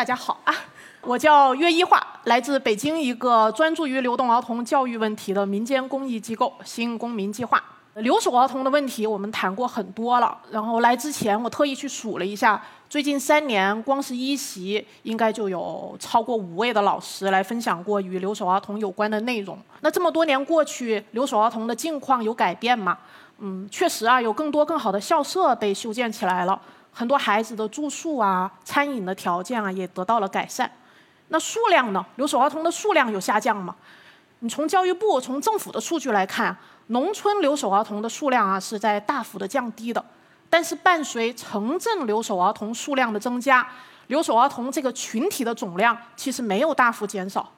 大家好啊，我叫岳一化，来自北京一个专注于流动儿童教育问题的民间公益机构——新公民计划。留守儿童的问题我们谈过很多了，然后来之前我特意去数了一下，最近三年光是一席应该就有超过五位的老师来分享过与留守儿童有关的内容。那这么多年过去，留守儿童的境况有改变吗？嗯，确实啊，有更多更好的校舍被修建起来了。很多孩子的住宿啊、餐饮的条件啊也得到了改善。那数量呢？留守儿童的数量有下降吗？你从教育部、从政府的数据来看，农村留守儿童的数量啊是在大幅的降低的。但是伴随城镇留守儿童数量的增加，留守儿童这个群体的总量其实没有大幅减少。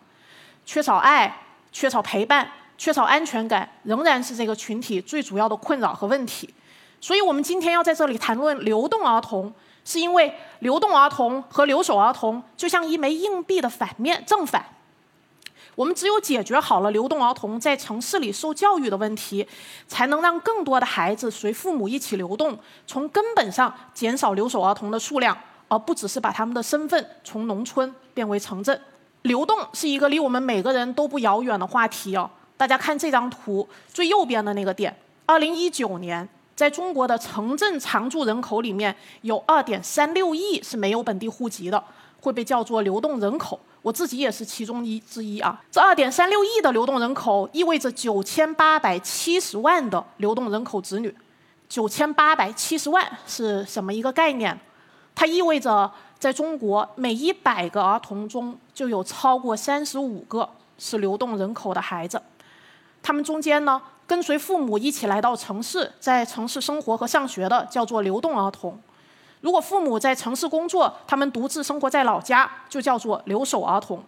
缺少爱、缺少陪伴、缺少安全感，仍然是这个群体最主要的困扰和问题。所以我们今天要在这里谈论流动儿童，是因为流动儿童和留守儿童就像一枚硬币的反面正反。我们只有解决好了流动儿童在城市里受教育的问题，才能让更多的孩子随父母一起流动，从根本上减少留守儿童的数量，而不只是把他们的身份从农村变为城镇。流动是一个离我们每个人都不遥远的话题哦。大家看这张图，最右边的那个点，二零一九年。在中国的城镇常住人口里面，有二点三六亿是没有本地户籍的，会被叫做流动人口。我自己也是其中一之一啊。这二点三六亿的流动人口，意味着九千八百七十万的流动人口子女。九千八百七十万是什么一个概念？它意味着在中国每一百个儿童中就有超过三十五个是流动人口的孩子。他们中间呢？跟随父母一起来到城市，在城市生活和上学的叫做流动儿童；如果父母在城市工作，他们独自生活在老家，就叫做留守儿童。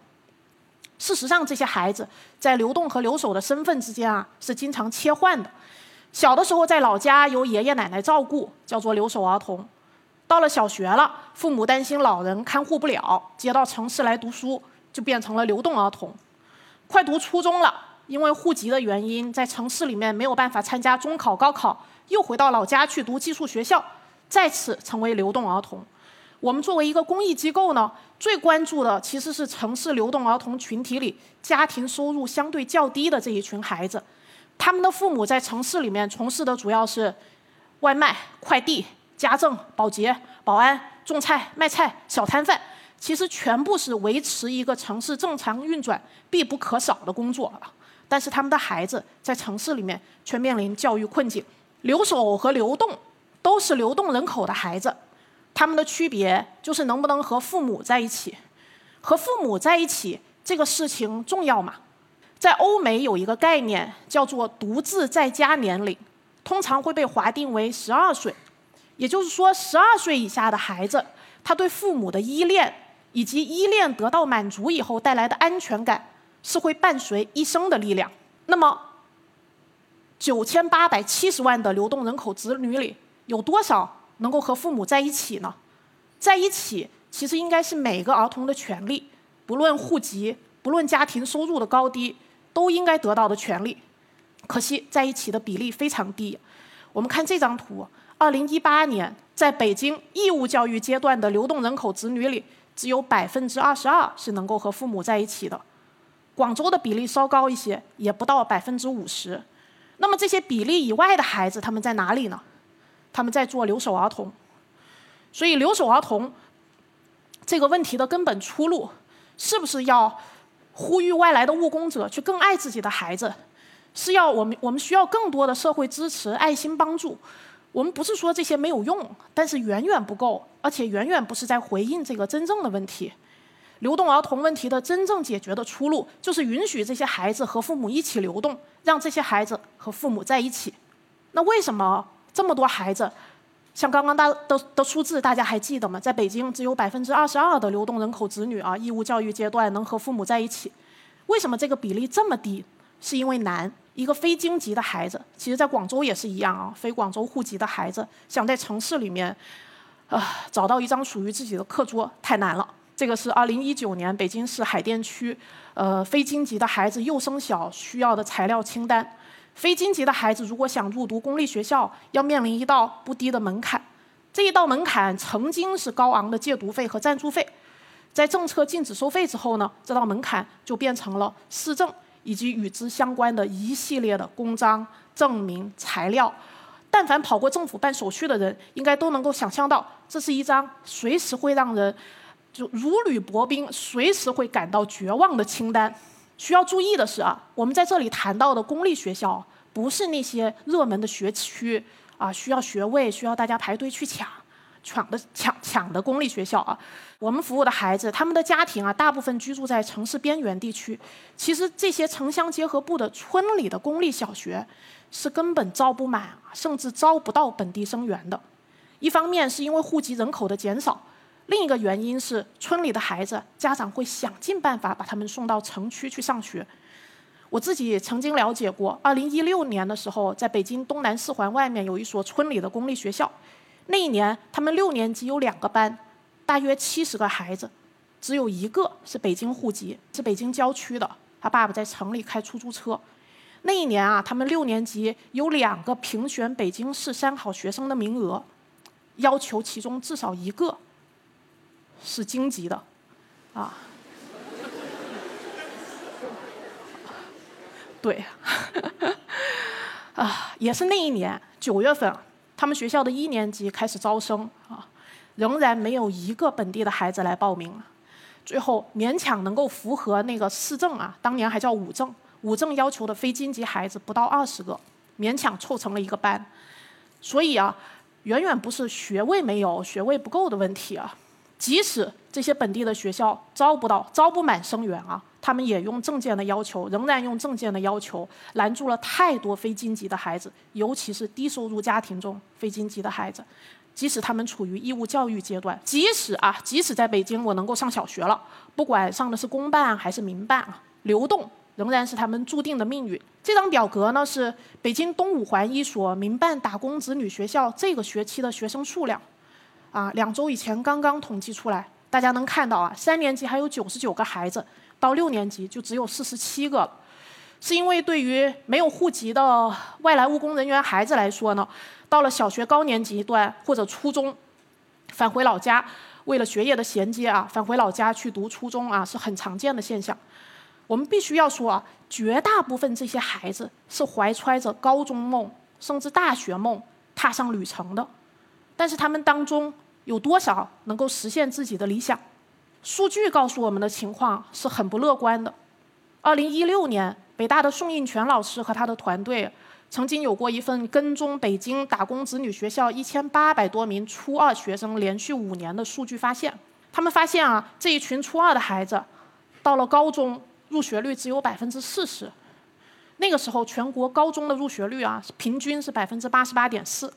事实上，这些孩子在流动和留守的身份之间啊，是经常切换的。小的时候在老家由爷爷奶奶照顾，叫做留守儿童；到了小学了，父母担心老人看护不了，接到城市来读书，就变成了流动儿童。快读初中了。因为户籍的原因，在城市里面没有办法参加中考、高考，又回到老家去读寄宿学校，再次成为流动儿童。我们作为一个公益机构呢，最关注的其实是城市流动儿童群体里家庭收入相对较低的这一群孩子，他们的父母在城市里面从事的主要是外卖、快递、家政、保洁、保安、种菜、卖菜、小摊贩，其实全部是维持一个城市正常运转必不可少的工作了。但是他们的孩子在城市里面却面临教育困境。留守和流动都是流动人口的孩子，他们的区别就是能不能和父母在一起。和父母在一起这个事情重要吗？在欧美有一个概念叫做独自在家年龄，通常会被划定为十二岁。也就是说，十二岁以下的孩子，他对父母的依恋以及依恋得到满足以后带来的安全感。是会伴随一生的力量。那么，九千八百七十万的流动人口子女里，有多少能够和父母在一起呢？在一起，其实应该是每个儿童的权利，不论户籍，不论家庭收入的高低，都应该得到的权利。可惜，在一起的比例非常低。我们看这张图，二零一八年，在北京义务教育阶段的流动人口子女里，只有百分之二十二是能够和父母在一起的。广州的比例稍高一些，也不到百分之五十。那么这些比例以外的孩子，他们在哪里呢？他们在做留守儿童。所以留守儿童这个问题的根本出路，是不是要呼吁外来的务工者去更爱自己的孩子？是要我们我们需要更多的社会支持、爱心帮助？我们不是说这些没有用，但是远远不够，而且远远不是在回应这个真正的问题。流动儿童问题的真正解决的出路，就是允许这些孩子和父母一起流动，让这些孩子和父母在一起。那为什么这么多孩子，像刚刚大的的数字，大家还记得吗？在北京，只有百分之二十二的流动人口子女啊，义务教育阶段能和父母在一起。为什么这个比例这么低？是因为难。一个非京籍的孩子，其实在广州也是一样啊，非广州户籍的孩子想在城市里面，啊，找到一张属于自己的课桌太难了。这个是二零一九年北京市海淀区，呃，非京籍的孩子幼升小需要的材料清单。非京籍的孩子如果想入读公立学校，要面临一道不低的门槛。这一道门槛曾经是高昂的借读费和赞助费，在政策禁止收费之后呢，这道门槛就变成了市政以及与之相关的一系列的公章、证明、材料。但凡跑过政府办手续的人，应该都能够想象到，这是一张随时会让人就如履薄冰、随时会感到绝望的清单。需要注意的是啊，我们在这里谈到的公立学校，不是那些热门的学区啊，需要学位、需要大家排队去抢。抢的抢抢的公立学校啊，我们服务的孩子，他们的家庭啊，大部分居住在城市边缘地区。其实这些城乡结合部的村里的公立小学，是根本招不满，甚至招不到本地生源的。一方面是因为户籍人口的减少，另一个原因是村里的孩子家长会想尽办法把他们送到城区去上学。我自己曾经了解过，二零一六年的时候，在北京东南四环外面有一所村里的公立学校。那一年，他们六年级有两个班，大约七十个孩子，只有一个是北京户籍，是北京郊区的。他爸爸在城里开出租车。那一年啊，他们六年级有两个评选北京市三好学生的名额，要求其中至少一个是京籍的，啊，对，啊，也是那一年九月份。他们学校的一年级开始招生啊，仍然没有一个本地的孩子来报名。最后勉强能够符合那个市政啊，当年还叫五政，五政要求的非京籍孩子不到二十个，勉强凑成了一个班。所以啊，远远不是学位没有、学位不够的问题啊。即使这些本地的学校招不到、招不满生源啊，他们也用证件的要求，仍然用证件的要求拦住了太多非京籍的孩子，尤其是低收入家庭中非京籍的孩子。即使他们处于义务教育阶段，即使啊，即使在北京我能够上小学了，不管上的是公办还是民办啊，流动仍然是他们注定的命运。这张表格呢，是北京东五环一所民办打工子女学校这个学期的学生数量。啊，两周以前刚刚统计出来，大家能看到啊，三年级还有九十九个孩子，到六年级就只有四十七个了。是因为对于没有户籍的外来务工人员孩子来说呢，到了小学高年级段或者初中，返回老家，为了学业的衔接啊，返回老家去读初中啊，是很常见的现象。我们必须要说啊，绝大部分这些孩子是怀揣着高中梦甚至大学梦踏上旅程的，但是他们当中。有多少能够实现自己的理想？数据告诉我们的情况是很不乐观的。二零一六年，北大的宋应全老师和他的团队曾经有过一份跟踪北京打工子女学校一千八百多名初二学生连续五年的数据发现。他们发现啊，这一群初二的孩子，到了高中入学率只有百分之四十。那个时候，全国高中的入学率啊，平均是百分之八十八点四。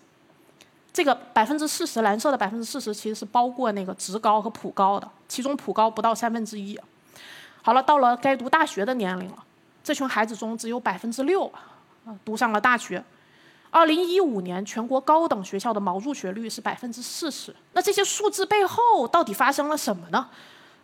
这个百分之四十，蓝色的百分之四十其实是包括那个职高和普高的，其中普高不到三分之一。好了，到了该读大学的年龄了，这群孩子中只有百分之六啊读上了大学。二零一五年全国高等学校的毛入学率是百分之四十。那这些数字背后到底发生了什么呢？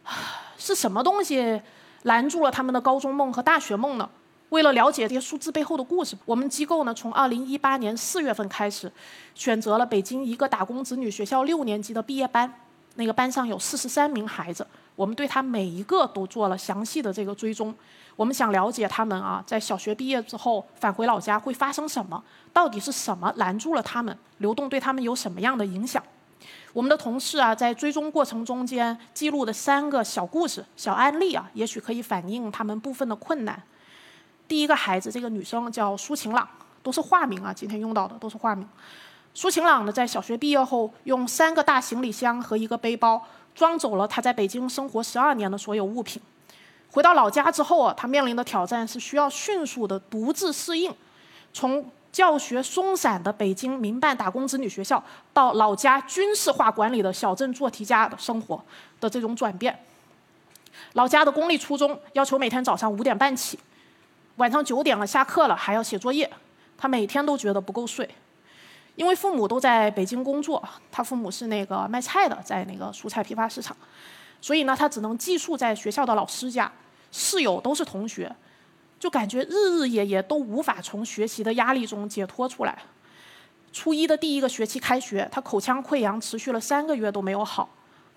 是什么东西拦住了他们的高中梦和大学梦呢？为了了解这些数字背后的故事，我们机构呢从二零一八年四月份开始，选择了北京一个打工子女学校六年级的毕业班。那个班上有四十三名孩子，我们对他每一个都做了详细的这个追踪。我们想了解他们啊，在小学毕业之后返回老家会发生什么？到底是什么拦住了他们？流动对他们有什么样的影响？我们的同事啊，在追踪过程中间记录的三个小故事、小案例啊，也许可以反映他们部分的困难。第一个孩子，这个女生叫苏晴朗，都是化名啊，今天用到的都是化名。苏晴朗呢，在小学毕业后，用三个大行李箱和一个背包装走了她在北京生活十二年的所有物品。回到老家之后啊，她面临的挑战是需要迅速的独自适应，从教学松散的北京民办打工子女学校到老家军事化管理的小镇做题家的生活的这种转变。老家的公立初中要求每天早上五点半起。晚上九点了，下课了还要写作业，他每天都觉得不够睡，因为父母都在北京工作，他父母是那个卖菜的，在那个蔬菜批发市场，所以呢，他只能寄宿在学校的老师家，室友都是同学，就感觉日日夜夜都无法从学习的压力中解脱出来。初一的第一个学期开学，他口腔溃疡持续了三个月都没有好，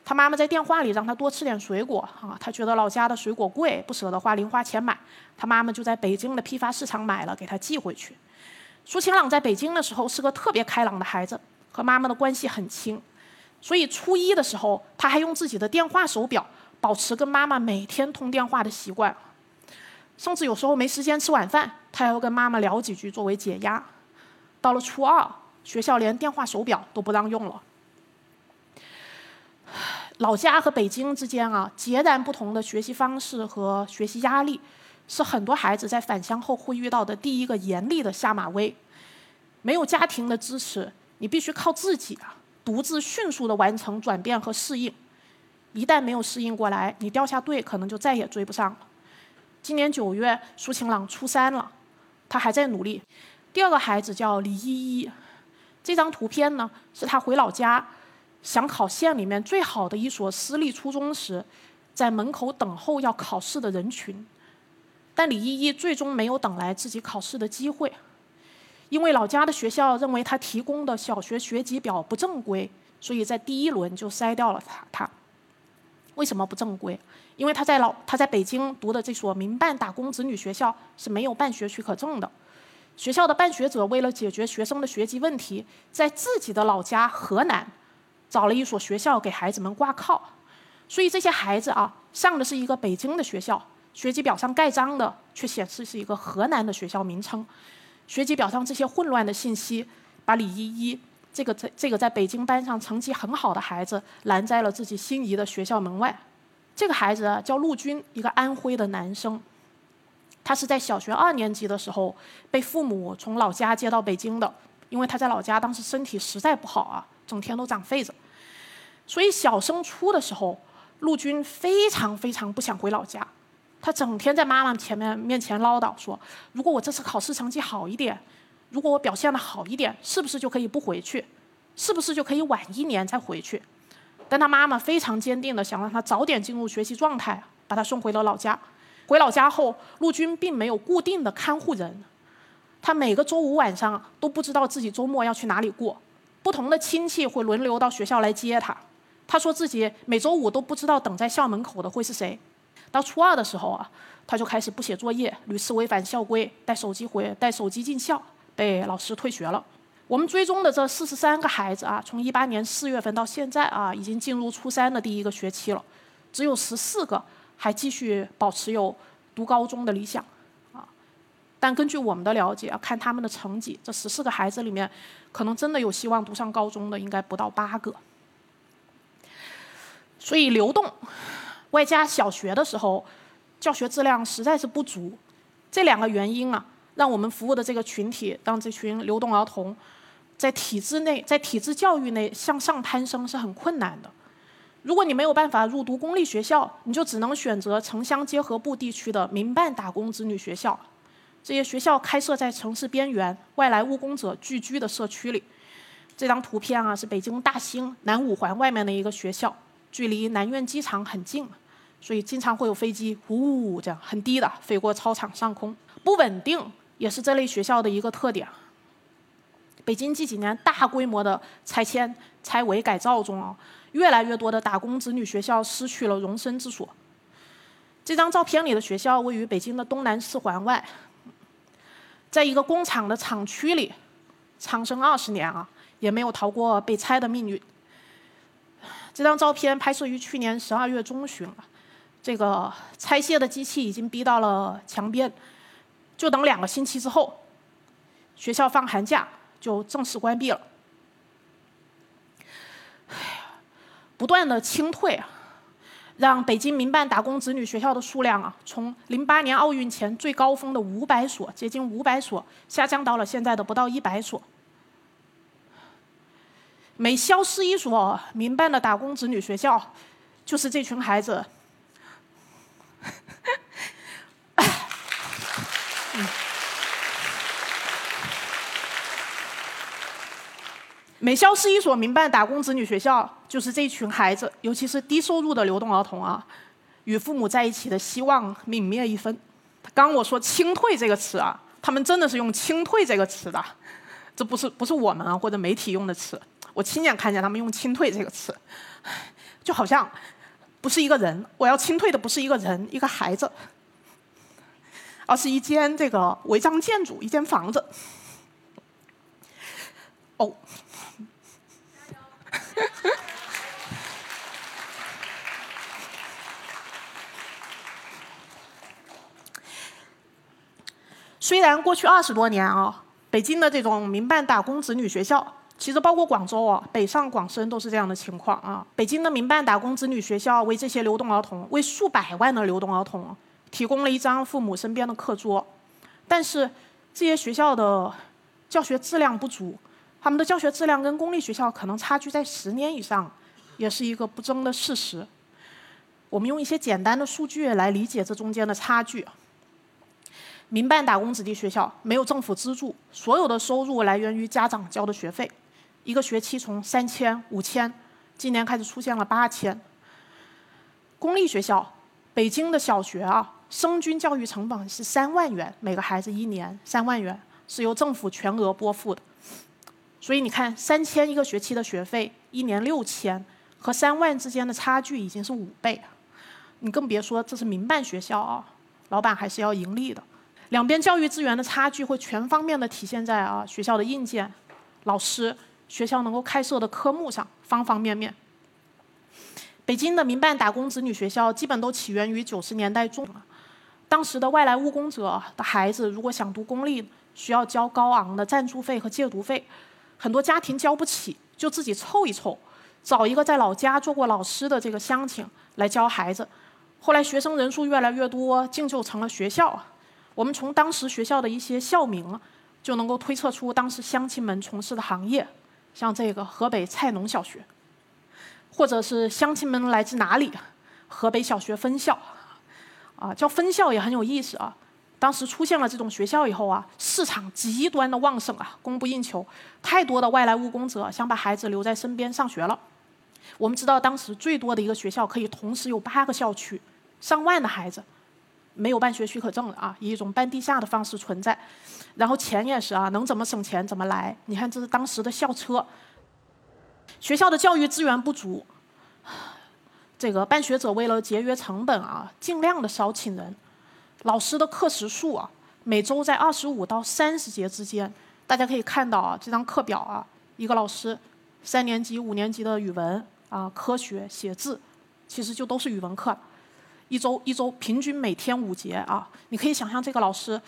他妈妈在电话里让他多吃点水果啊，他觉得老家的水果贵，不舍得花零花钱买，他妈妈就在北京的批发市场买了，给他寄回去。苏晴朗在北京的时候是个特别开朗的孩子，和妈妈的关系很亲，所以初一的时候他还用自己的电话手表保持跟妈妈每天通电话的习惯，甚至有时候没时间吃晚饭，他还要跟妈妈聊几句作为解压。到了初二，学校连电话手表都不让用了。老家和北京之间啊，截然不同的学习方式和学习压力，是很多孩子在返乡后会遇到的第一个严厉的下马威。没有家庭的支持，你必须靠自己啊，独自迅速的完成转变和适应。一旦没有适应过来，你掉下队，可能就再也追不上了。今年九月，苏晴朗初三了，他还在努力。第二个孩子叫李依依，这张图片呢，是他回老家。想考县里面最好的一所私立初中时，在门口等候要考试的人群，但李依依最终没有等来自己考试的机会，因为老家的学校认为她提供的小学学籍表不正规，所以在第一轮就筛掉了他。他为什么不正规？因为他在老他在北京读的这所民办打工子女学校是没有办学许可证的，学校的办学者为了解决学生的学籍问题，在自己的老家河南。找了一所学校给孩子们挂靠，所以这些孩子啊，上的是一个北京的学校，学籍表上盖章的却显示是一个河南的学校名称。学籍表上这些混乱的信息，把李依依这个在这个在北京班上成绩很好的孩子拦在了自己心仪的学校门外。这个孩子叫陆军，一个安徽的男生。他是在小学二年级的时候被父母从老家接到北京的，因为他在老家当时身体实在不好啊。整天都长痱子，所以小升初的时候，陆军非常非常不想回老家。他整天在妈妈前面面前唠叨说：“如果我这次考试成绩好一点，如果我表现的好一点，是不是就可以不回去？是不是就可以晚一年再回去？”但他妈妈非常坚定的想让他早点进入学习状态，把他送回了老家。回老家后，陆军并没有固定的看护人，他每个周五晚上都不知道自己周末要去哪里过。不同的亲戚会轮流到学校来接他。他说自己每周五都不知道等在校门口的会是谁。到初二的时候啊，他就开始不写作业，屡次违反校规，带手机回带手机进校，被老师退学了。我们追踪的这四十三个孩子啊，从一八年四月份到现在啊，已经进入初三的第一个学期了，只有十四个还继续保持有读高中的理想。但根据我们的了解，看他们的成绩，这十四个孩子里面，可能真的有希望读上高中的，应该不到八个。所以流动，外加小学的时候教学质量实在是不足，这两个原因啊，让我们服务的这个群体，让这群流动儿童在体制内，在体制教育内向上攀升是很困难的。如果你没有办法入读公立学校，你就只能选择城乡结合部地区的民办打工子女学校。这些学校开设在城市边缘、外来务工者聚居的社区里。这张图片啊，是北京大兴南五环外面的一个学校，距离南苑机场很近，所以经常会有飞机呜呜这样很低的飞过操场上空。不稳定也是这类学校的一个特点。北京近几年大规模的拆迁、拆违改造中啊，越来越多的打工子女学校失去了容身之所。这张照片里的学校位于北京的东南四环外。在一个工厂的厂区里，长生二十年啊，也没有逃过被拆的命运。这张照片拍摄于去年十二月中旬了，这个拆卸的机器已经逼到了墙边，就等两个星期之后，学校放寒假就正式关闭了。不断的清退。让北京民办打工子女学校的数量啊，从零八年奥运前最高峰的五百所，接近五百所，下降到了现在的不到一百所。每消失一所民办的打工子女学校，就是这群孩子。美校是一所民办打工子女学校，就是这群孩子，尤其是低收入的流动儿童啊，与父母在一起的希望泯灭一分。刚我说“清退”这个词啊，他们真的是用“清退”这个词的，这不是不是我们啊或者媒体用的词，我亲眼看见他们用“清退”这个词。就好像不是一个人，我要清退的不是一个人、一个孩子，而是一间这个违章建筑、一间房子。哦。虽然过去二十多年啊，北京的这种民办打工子女学校，其实包括广州啊，北上广深都是这样的情况啊。北京的民办打工子女学校为这些流动儿童，为数百万的流动儿童提供了一张父母身边的课桌，但是这些学校的教学质量不足，他们的教学质量跟公立学校可能差距在十年以上，也是一个不争的事实。我们用一些简单的数据来理解这中间的差距。民办打工子弟学校没有政府资助，所有的收入来源于家长交的学费，一个学期从三千、五千，今年开始出现了八千。公立学校，北京的小学啊，生均教育成本是三万元，每个孩子一年三万元是由政府全额拨付的。所以你看，三千一个学期的学费，一年六千，和三万之间的差距已经是五倍，你更别说这是民办学校啊，老板还是要盈利的。两边教育资源的差距会全方面的体现在啊学校的硬件、老师、学校能够开设的科目上，方方面面。北京的民办打工子女学校基本都起源于九十年代中，当时的外来务工者的孩子如果想读公立，需要交高昂的赞助费和借读费，很多家庭交不起，就自己凑一凑，找一个在老家做过老师的这个乡亲来教孩子。后来学生人数越来越多，竟就成了学校。我们从当时学校的一些校名，就能够推测出当时乡亲们从事的行业，像这个河北菜农小学，或者是乡亲们来自哪里，河北小学分校，啊，叫分校也很有意思啊。当时出现了这种学校以后啊，市场极端的旺盛啊，供不应求，太多的外来务工者想把孩子留在身边上学了。我们知道当时最多的一个学校可以同时有八个校区，上万的孩子。没有办学许可证的啊，以一种半地下的方式存在，然后钱也是啊，能怎么省钱怎么来。你看，这是当时的校车。学校的教育资源不足，这个办学者为了节约成本啊，尽量的少请人。老师的课时数啊，每周在二十五到三十节之间。大家可以看到啊，这张课表啊，一个老师，三年级、五年级的语文啊、科学、写字，其实就都是语文课。一周一周平均每天五节啊，你可以想象这个老师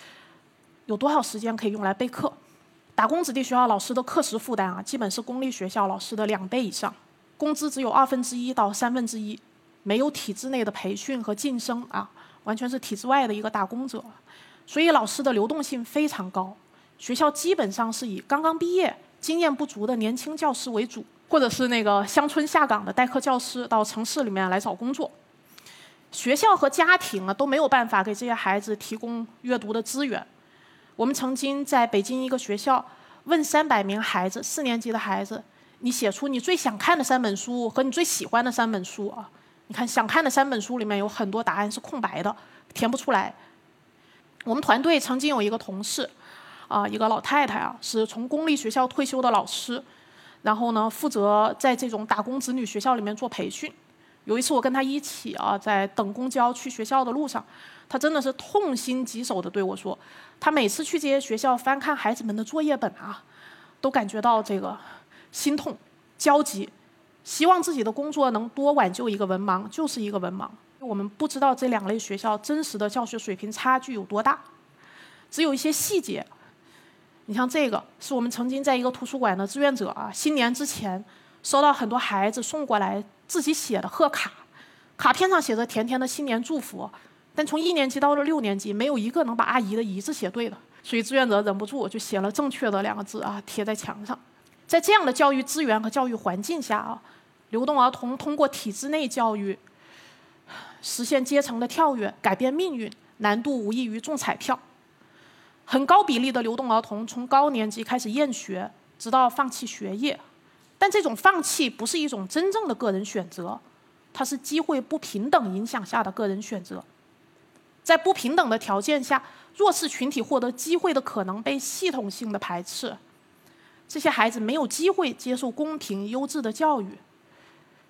有多少时间可以用来备课。打工子弟学校老师的课时负担啊，基本是公立学校老师的两倍以上，工资只有二分之一到三分之一，没有体制内的培训和晋升啊，完全是体制外的一个打工者。所以老师的流动性非常高，学校基本上是以刚刚毕业、经验不足的年轻教师为主，或者是那个乡村下岗的代课教师到城市里面来找工作。学校和家庭啊都没有办法给这些孩子提供阅读的资源。我们曾经在北京一个学校问三百名孩子，四年级的孩子，你写出你最想看的三本书和你最喜欢的三本书啊？你看想看的三本书里面有很多答案是空白的，填不出来。我们团队曾经有一个同事，啊，一个老太太啊，是从公立学校退休的老师，然后呢，负责在这种打工子女学校里面做培训。有一次我跟他一起啊，在等公交去学校的路上，他真的是痛心疾首的对我说，他每次去这些学校翻看孩子们的作业本啊，都感觉到这个心痛、焦急，希望自己的工作能多挽救一个文盲就是一个文盲。我们不知道这两类学校真实的教学水平差距有多大，只有一些细节。你像这个，是我们曾经在一个图书馆的志愿者啊，新年之前收到很多孩子送过来。自己写的贺卡，卡片上写着甜甜的新年祝福，但从一年级到了六年级，没有一个能把阿姨的姨字写对的，所以志愿者忍不住就写了正确的两个字啊，贴在墙上。在这样的教育资源和教育环境下啊，流动儿童通过体制内教育实现阶层的跳跃，改变命运，难度无异于中彩票。很高比例的流动儿童从高年级开始厌学，直到放弃学业。但这种放弃不是一种真正的个人选择，它是机会不平等影响下的个人选择。在不平等的条件下，弱势群体获得机会的可能被系统性的排斥，这些孩子没有机会接受公平优质的教育，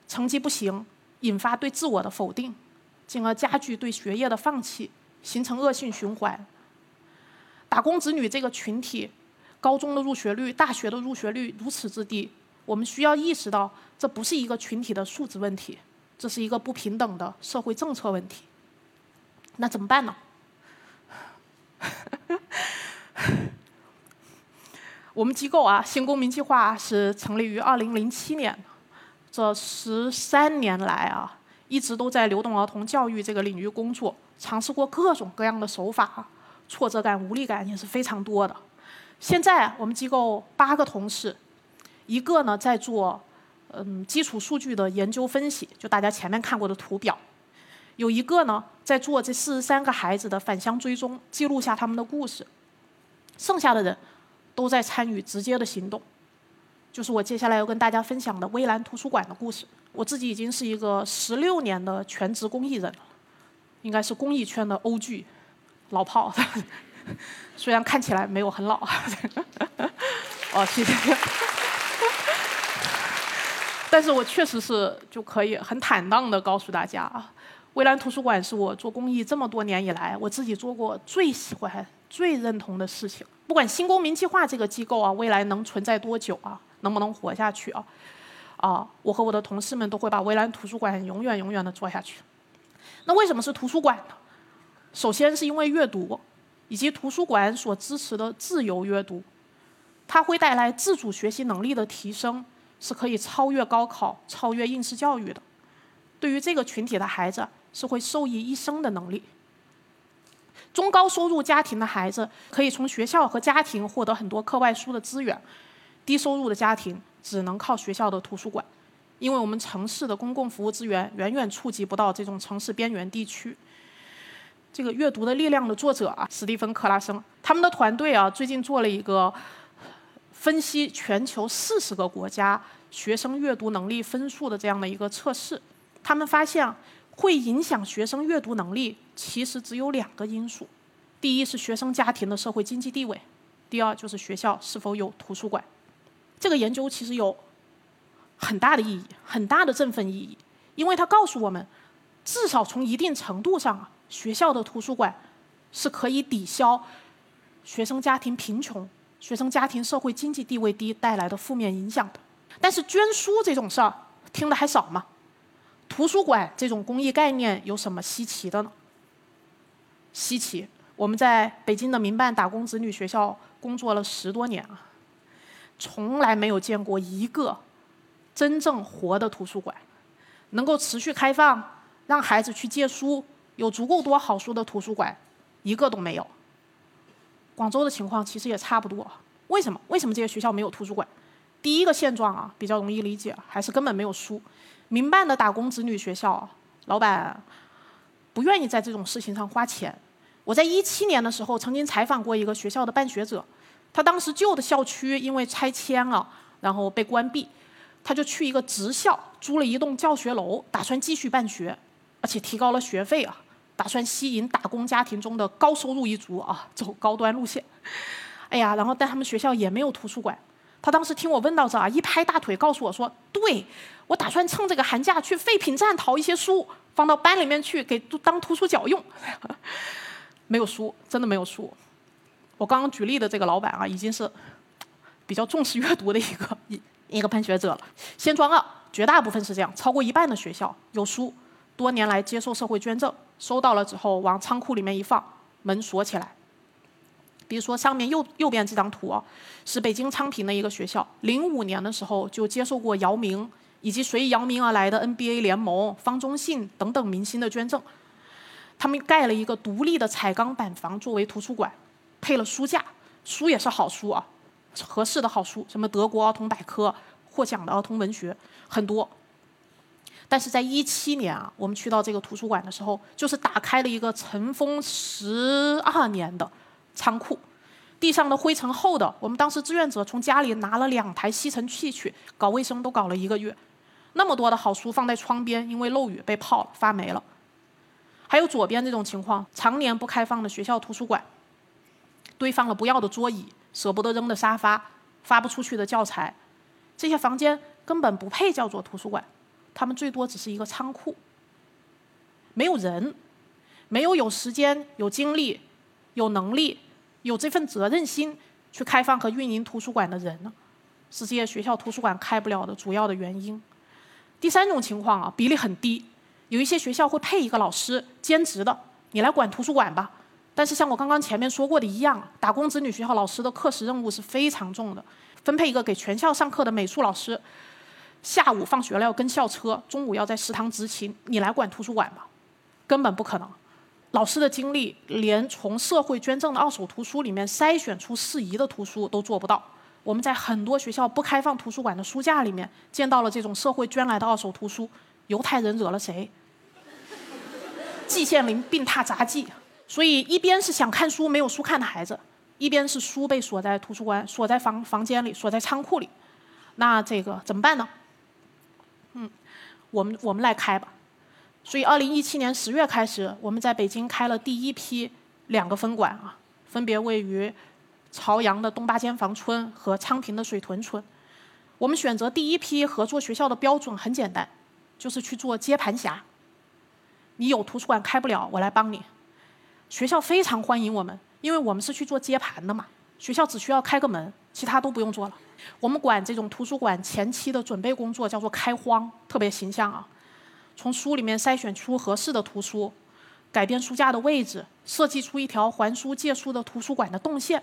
成绩不行，引发对自我的否定，进而加剧对学业的放弃，形成恶性循环。打工子女这个群体，高中的入学率、大学的入学率如此之低，我们需要意识到，这不是一个群体的素质问题，这是一个不平等的社会政策问题。那怎么办呢？我们机构啊，新公民计划是成立于二零零七年，这十三年来啊，一直都在流动儿童教育这个领域工作，尝试过各种各样的手法，挫折感、无力感也是非常多的。现在我们机构八个同事，一个呢在做嗯基础数据的研究分析，就大家前面看过的图表；有一个呢在做这四十三个孩子的返乡追踪，记录下他们的故事；剩下的人。都在参与直接的行动，就是我接下来要跟大家分享的微蓝图书馆的故事。我自己已经是一个十六年的全职公益人了，应该是公益圈的欧剧老炮，虽然看起来没有很老。哦，谢谢。但是我确实是就可以很坦荡的告诉大家啊，微蓝图书馆是我做公益这么多年以来，我自己做过最喜欢、最认同的事情。不管新公民计划这个机构啊，未来能存在多久啊，能不能活下去啊，啊，我和我的同事们都会把围栏图书馆永远永远的做下去。那为什么是图书馆呢？首先是因为阅读，以及图书馆所支持的自由阅读，它会带来自主学习能力的提升，是可以超越高考、超越应试教育的。对于这个群体的孩子，是会受益一生的能力。中高收入家庭的孩子可以从学校和家庭获得很多课外书的资源，低收入的家庭只能靠学校的图书馆，因为我们城市的公共服务资源远远触及不到这种城市边缘地区。这个《阅读的力量》的作者啊，史蒂芬·克拉森，他们的团队啊，最近做了一个分析全球四十个国家学生阅读能力分数的这样的一个测试，他们发现。会影响学生阅读能力，其实只有两个因素：第一是学生家庭的社会经济地位，第二就是学校是否有图书馆。这个研究其实有很大的意义，很大的振奋意义，因为它告诉我们，至少从一定程度上啊，学校的图书馆是可以抵消学生家庭贫穷、学生家庭社会经济地位低带来的负面影响的。但是捐书这种事儿，听的还少吗？图书馆这种公益概念有什么稀奇的呢？稀奇，我们在北京的民办打工子女学校工作了十多年啊，从来没有见过一个真正活的图书馆，能够持续开放，让孩子去借书，有足够多好书的图书馆，一个都没有。广州的情况其实也差不多，为什么？为什么这些学校没有图书馆？第一个现状啊，比较容易理解，还是根本没有书。民办的打工子女学校，老板不愿意在这种事情上花钱。我在一七年的时候曾经采访过一个学校的办学者，他当时旧的校区因为拆迁了，然后被关闭，他就去一个职校租了一栋教学楼，打算继续办学，而且提高了学费啊，打算吸引打工家庭中的高收入一族啊，走高端路线。哎呀，然后但他们学校也没有图书馆。他当时听我问到这儿，一拍大腿，告诉我说：“对，我打算趁这个寒假去废品站淘一些书，放到班里面去给当图书角用。”没有书，真的没有书。我刚刚举例的这个老板啊，已经是比较重视阅读的一个 一一个办学者了。现状二，绝大部分是这样，超过一半的学校有书，多年来接受社会捐赠，收到了之后往仓库里面一放，门锁起来。比如说上面右右边这张图啊，是北京昌平的一个学校，零五年的时候就接受过姚明以及随姚明而来的 NBA 联盟、方中信等等明星的捐赠，他们盖了一个独立的彩钢板房作为图书馆，配了书架，书也是好书啊，合适的好书，什么德国儿童百科、获奖的儿童文学很多。但是在一七年啊，我们去到这个图书馆的时候，就是打开了一个尘封十二年的。仓库，地上的灰尘厚的。我们当时志愿者从家里拿了两台吸尘器去搞卫生，都搞了一个月。那么多的好书放在窗边，因为漏雨被泡了，发霉了。还有左边这种情况，常年不开放的学校图书馆，堆放了不要的桌椅、舍不得扔的沙发、发不出去的教材。这些房间根本不配叫做图书馆，他们最多只是一个仓库，没有人，没有有时间、有精力、有能力、有这份责任心去开放和运营图书馆的人呢，是这些学校图书馆开不了的主要的原因。第三种情况啊，比例很低，有一些学校会配一个老师兼职的，你来管图书馆吧。但是像我刚刚前面说过的一样，打工子女学校老师的课时任务是非常重的，分配一个给全校上课的美术老师，下午放学了要跟校车，中午要在食堂执勤，你来管图书馆吧，根本不可能。老师的精力连从社会捐赠的二手图书里面筛选出适宜的图书都做不到。我们在很多学校不开放图书馆的书架里面见到了这种社会捐来的二手图书。犹太人惹了谁？季羡林病榻杂技。所以一边是想看书没有书看的孩子，一边是书被锁在图书馆、锁在房房间里、锁在仓库里。那这个怎么办呢？嗯，我们我们来开吧。所以二零一七年十月开始，我们在北京开了第一批两个分馆啊，分别位于。朝阳的东八间房村和昌平的水屯村，我们选择第一批合作学校的标准很简单，就是去做接盘侠。你有图书馆开不了，我来帮你。学校非常欢迎我们，因为我们是去做接盘的嘛。学校只需要开个门，其他都不用做了。我们管这种图书馆前期的准备工作叫做开荒，特别形象啊。从书里面筛选出合适的图书，改变书架的位置，设计出一条还书借书的图书馆的动线。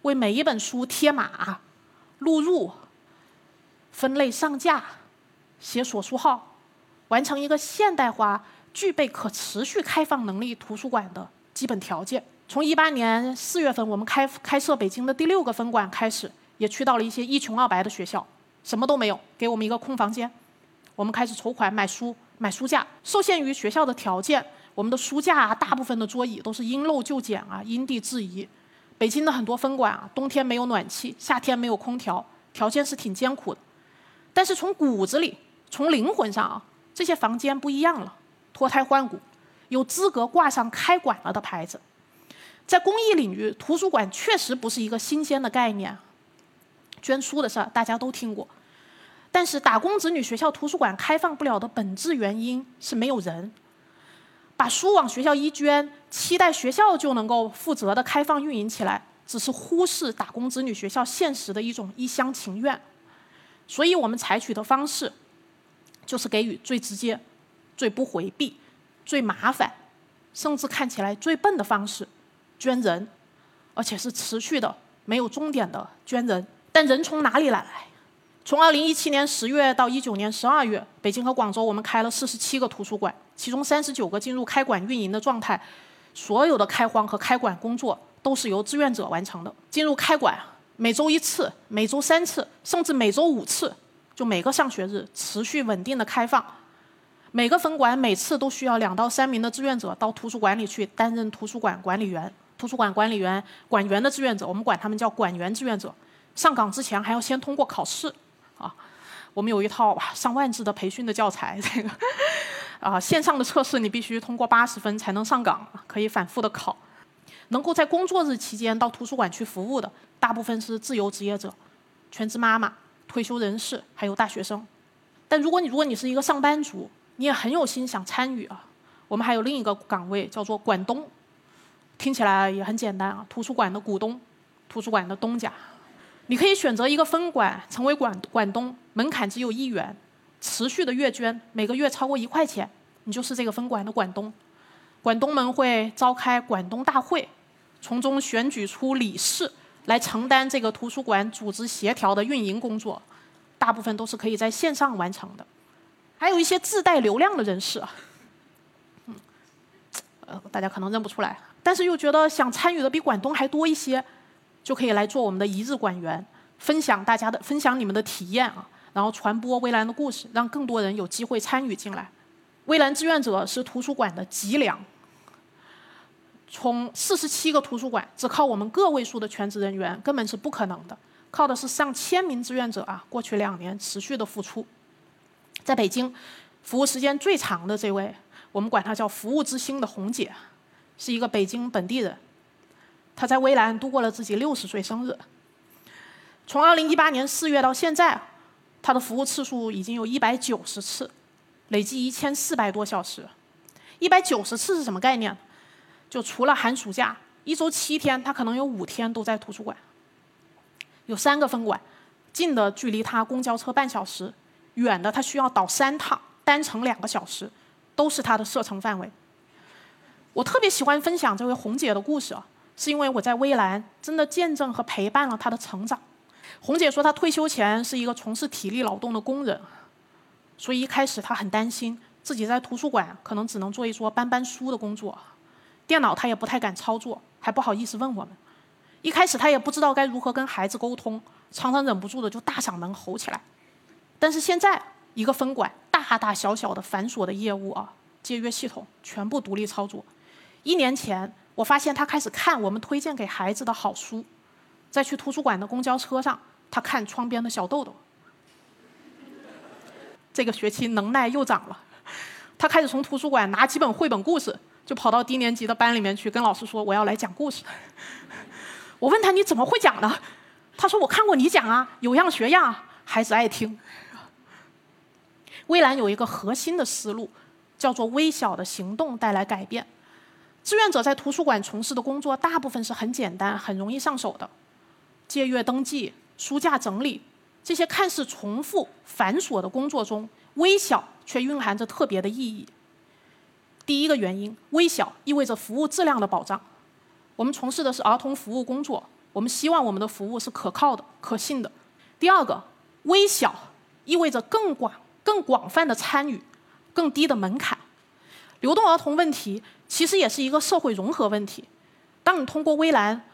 为每一本书贴码、录入、分类上架、写锁书号，完成一个现代化、具备可持续开放能力图书馆的基本条件。从一八年四月份我们开开设北京的第六个分馆开始，也去到了一些一穷二白的学校，什么都没有，给我们一个空房间，我们开始筹款买书、买书架。受限于学校的条件，我们的书架啊大部分的桌椅都是因陋就简啊，因地制宜。北京的很多分馆啊，冬天没有暖气，夏天没有空调，条件是挺艰苦的。但是从骨子里、从灵魂上啊，这些房间不一样了，脱胎换骨，有资格挂上开馆了的牌子。在公益领域，图书馆确实不是一个新鲜的概念。捐书的事儿大家都听过，但是打工子女学校图书馆开放不了的本质原因是没有人。把书往学校一捐，期待学校就能够负责的开放运营起来，只是忽视打工子女学校现实的一种一厢情愿。所以我们采取的方式，就是给予最直接、最不回避、最麻烦，甚至看起来最笨的方式——捐人，而且是持续的、没有终点的捐人。但人从哪里来？从二零一七年十月到一九年十二月，北京和广州我们开了四十七个图书馆。其中三十九个进入开馆运营的状态，所有的开荒和开馆工作都是由志愿者完成的。进入开馆，每周一次，每周三次，甚至每周五次，就每个上学日持续稳定的开放。每个分馆每次都需要两到三名的志愿者到图书馆里去担任图书馆管理员。图书馆管理员、馆员的志愿者，我们管他们叫馆员志愿者。上岗之前还要先通过考试，啊，我们有一套上万字的培训的教材，这个。啊，线上的测试你必须通过八十分才能上岗，可以反复的考。能够在工作日期间到图书馆去服务的，大部分是自由职业者、全职妈妈、退休人士，还有大学生。但如果你如果你是一个上班族，你也很有心想参与啊，我们还有另一个岗位叫做馆东，听起来也很简单啊，图书馆的股东，图书馆的东家。你可以选择一个分馆成为馆馆东，门槛只有一元。持续的月捐，每个月超过一块钱，你就是这个分馆的馆东。馆东们会召开馆东大会，从中选举出理事来承担这个图书馆组织协调的运营工作，大部分都是可以在线上完成的。还有一些自带流量的人士，嗯，呃，大家可能认不出来，但是又觉得想参与的比馆东还多一些，就可以来做我们的一日馆员，分享大家的分享你们的体验啊。然后传播微蓝的故事，让更多人有机会参与进来。微蓝志愿者是图书馆的脊梁。从四十七个图书馆，只靠我们个位数的全职人员根本是不可能的，靠的是上千名志愿者啊！过去两年持续的付出。在北京，服务时间最长的这位，我们管她叫“服务之星”的红姐，是一个北京本地人。他在微蓝度过了自己六十岁生日。从二零一八年四月到现在。他的服务次数已经有一百九十次，累计一千四百多小时。一百九十次是什么概念？就除了寒暑假，一周七天，他可能有五天都在图书馆。有三个分馆，近的距离他公交车半小时，远的他需要倒三趟，单程两个小时，都是他的射程范围。我特别喜欢分享这位红姐的故事啊，是因为我在微蓝真的见证和陪伴了他的成长。红姐说，她退休前是一个从事体力劳动的工人，所以一开始她很担心自己在图书馆可能只能做一桌搬搬书的工作，电脑她也不太敢操作，还不好意思问我们。一开始她也不知道该如何跟孩子沟通，常常忍不住的就大嗓门吼起来。但是现在，一个分管大大小小的繁琐的业务啊，借阅系统全部独立操作。一年前，我发现他开始看我们推荐给孩子的好书。在去图书馆的公交车上，他看窗边的小豆豆。这个学期能耐又长了，他开始从图书馆拿几本绘本故事，就跑到低年级的班里面去跟老师说：“我要来讲故事。”我问他：“你怎么会讲呢？”他说：“我看过你讲啊，有样学样，孩子爱听。”微蓝有一个核心的思路，叫做“微小的行动带来改变”。志愿者在图书馆从事的工作，大部分是很简单、很容易上手的。借阅登记、书架整理，这些看似重复繁琐的工作中，微小却蕴含着特别的意义。第一个原因，微小意味着服务质量的保障。我们从事的是儿童服务工作，我们希望我们的服务是可靠的、可信的。第二个，微小意味着更广、更广泛的参与，更低的门槛。流动儿童问题其实也是一个社会融合问题。当你通过微蓝。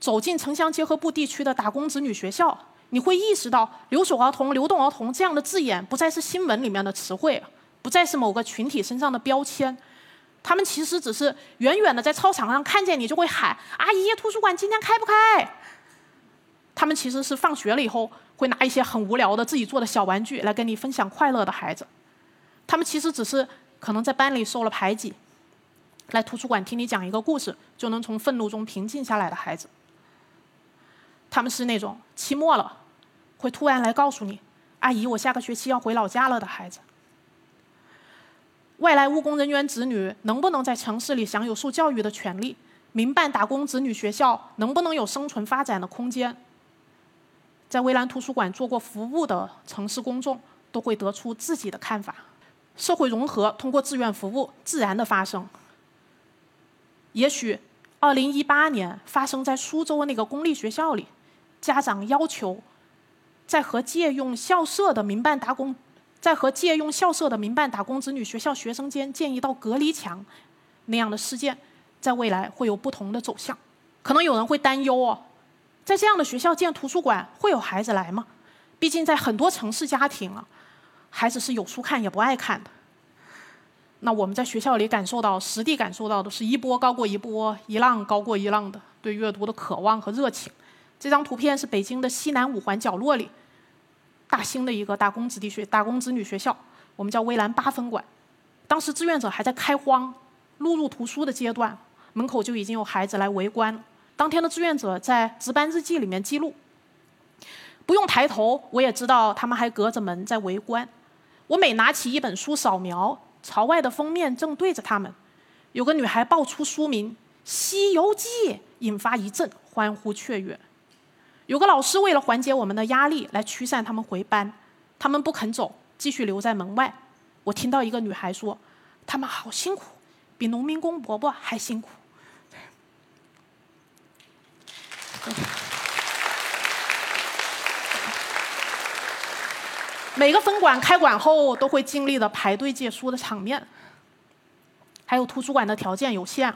走进城乡结合部地区的打工子女学校，你会意识到“留守儿童”“流动儿童”这样的字眼不再是新闻里面的词汇，不再是某个群体身上的标签，他们其实只是远远的在操场上看见你就会喊：“阿姨，图书馆今天开不开？”他们其实是放学了以后会拿一些很无聊的自己做的小玩具来跟你分享快乐的孩子，他们其实只是可能在班里受了排挤，来图书馆听你讲一个故事就能从愤怒中平静下来的孩子。他们是那种期末了，会突然来告诉你：“阿姨，我下个学期要回老家了”的孩子。外来务工人员子女能不能在城市里享有受教育的权利？民办打工子女学校能不能有生存发展的空间？在微蓝图书馆做过服务的城市公众都会得出自己的看法。社会融合通过志愿服务自然的发生。也许，二零一八年发生在苏州那个公立学校里。家长要求，在和借用校舍的民办打工，在和借用校舍的民办打工子女学校学生间建一道隔离墙，那样的事件，在未来会有不同的走向。可能有人会担忧哦，在这样的学校建图书馆，会有孩子来吗？毕竟在很多城市家庭啊，孩子是有书看也不爱看的。那我们在学校里感受到，实地感受到的是一波高过一波，一浪高过一浪的对阅读的渴望和热情。这张图片是北京的西南五环角落里，大兴的一个打工子弟学、打工子女学校，我们叫微蓝八分馆。当时志愿者还在开荒、录入图书的阶段，门口就已经有孩子来围观。当天的志愿者在值班日记里面记录：不用抬头，我也知道他们还隔着门在围观。我每拿起一本书扫描，朝外的封面正对着他们。有个女孩报出书名《西游记》，引发一阵欢呼雀跃。有个老师为了缓解我们的压力，来驱散他们回班，他们不肯走，继续留在门外。我听到一个女孩说：“他们好辛苦，比农民工伯伯还辛苦。”每个分馆开馆后都会经历的排队借书的场面，还有图书馆的条件有限。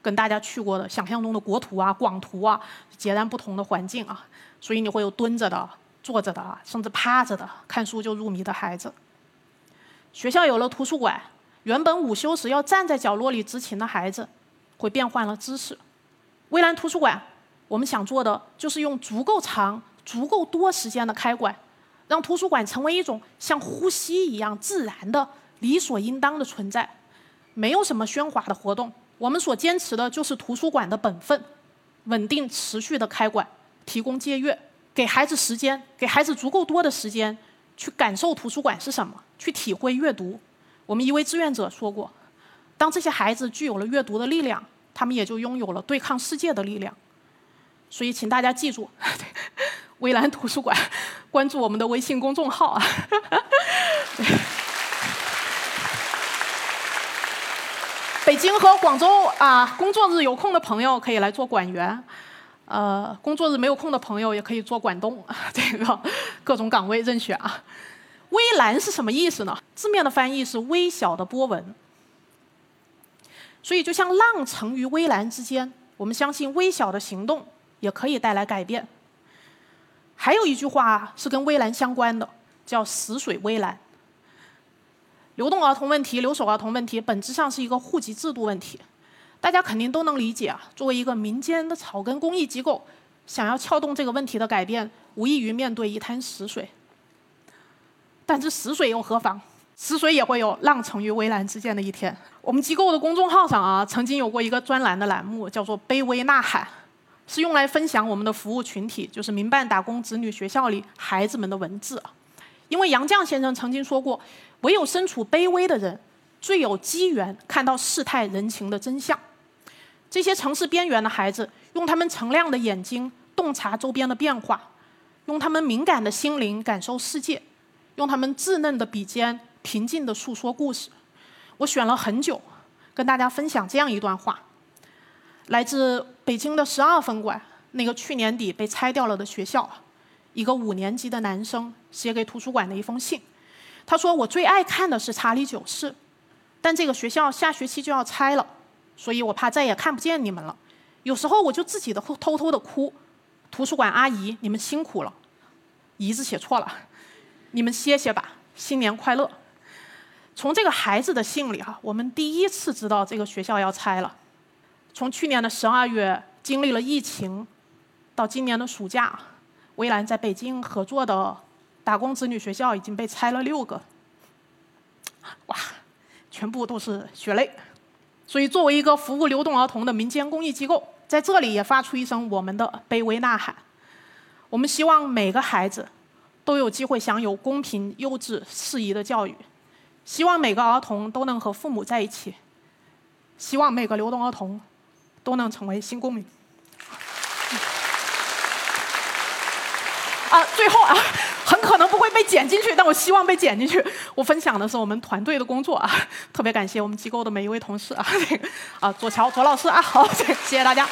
跟大家去过的想象中的国图啊、广图啊，截然不同的环境啊，所以你会有蹲着的、坐着的，甚至趴着的看书就入迷的孩子。学校有了图书馆，原本午休时要站在角落里执勤的孩子，会变换了姿势。蔚蓝图书馆，我们想做的就是用足够长、足够多时间的开馆，让图书馆成为一种像呼吸一样自然的、理所应当的存在，没有什么喧哗的活动。我们所坚持的就是图书馆的本分，稳定持续的开馆，提供借阅，给孩子时间，给孩子足够多的时间去感受图书馆是什么，去体会阅读。我们一位志愿者说过，当这些孩子具有了阅读的力量，他们也就拥有了对抗世界的力量。所以，请大家记住，微蓝图书馆，关注我们的微信公众号啊。北京和广州啊，工作日有空的朋友可以来做馆员，呃，工作日没有空的朋友也可以做馆东，这个各种岗位任选啊。微蓝是什么意思呢？字面的翻译是微小的波纹，所以就像浪乘于微澜之间，我们相信微小的行动也可以带来改变。还有一句话是跟微澜相关的，叫“死水微澜”。流动儿童问题、留守儿童问题，本质上是一个户籍制度问题。大家肯定都能理解啊。作为一个民间的草根公益机构，想要撬动这个问题的改变，无异于面对一滩死水。但是死水又何妨？死水也会有浪成于微澜之间的一天。我们机构的公众号上啊，曾经有过一个专栏的栏目，叫做“卑微呐喊”，是用来分享我们的服务群体，就是民办打工子女学校里孩子们的文字。因为杨绛先生曾经说过。唯有身处卑微的人，最有机缘看到世态人情的真相。这些城市边缘的孩子，用他们澄亮的眼睛洞察周边的变化，用他们敏感的心灵感受世界，用他们稚嫩的笔尖平静地诉说故事。我选了很久，跟大家分享这样一段话，来自北京的十二分馆那个去年底被拆掉了的学校，一个五年级的男生写给图书馆的一封信。他说：“我最爱看的是《查理九世》，但这个学校下学期就要拆了，所以我怕再也看不见你们了。有时候我就自己的偷偷的哭。图书馆阿姨，你们辛苦了，姨字写错了，你们歇歇吧，新年快乐。”从这个孩子的信里哈，我们第一次知道这个学校要拆了。从去年的十二月经历了疫情，到今年的暑假，微蓝在北京合作的。打工子女学校已经被拆了六个，哇，全部都是血泪。所以，作为一个服务流动儿童的民间公益机构，在这里也发出一声我们的卑微呐喊。我们希望每个孩子都有机会享有公平、优质、适宜的教育，希望每个儿童都能和父母在一起，希望每个流动儿童都能成为新公民。啊，最后啊。很可能不会被剪进去，但我希望被剪进去。我分享的是我们团队的工作啊，特别感谢我们机构的每一位同事啊，啊，左乔左老师啊，好，谢谢大家。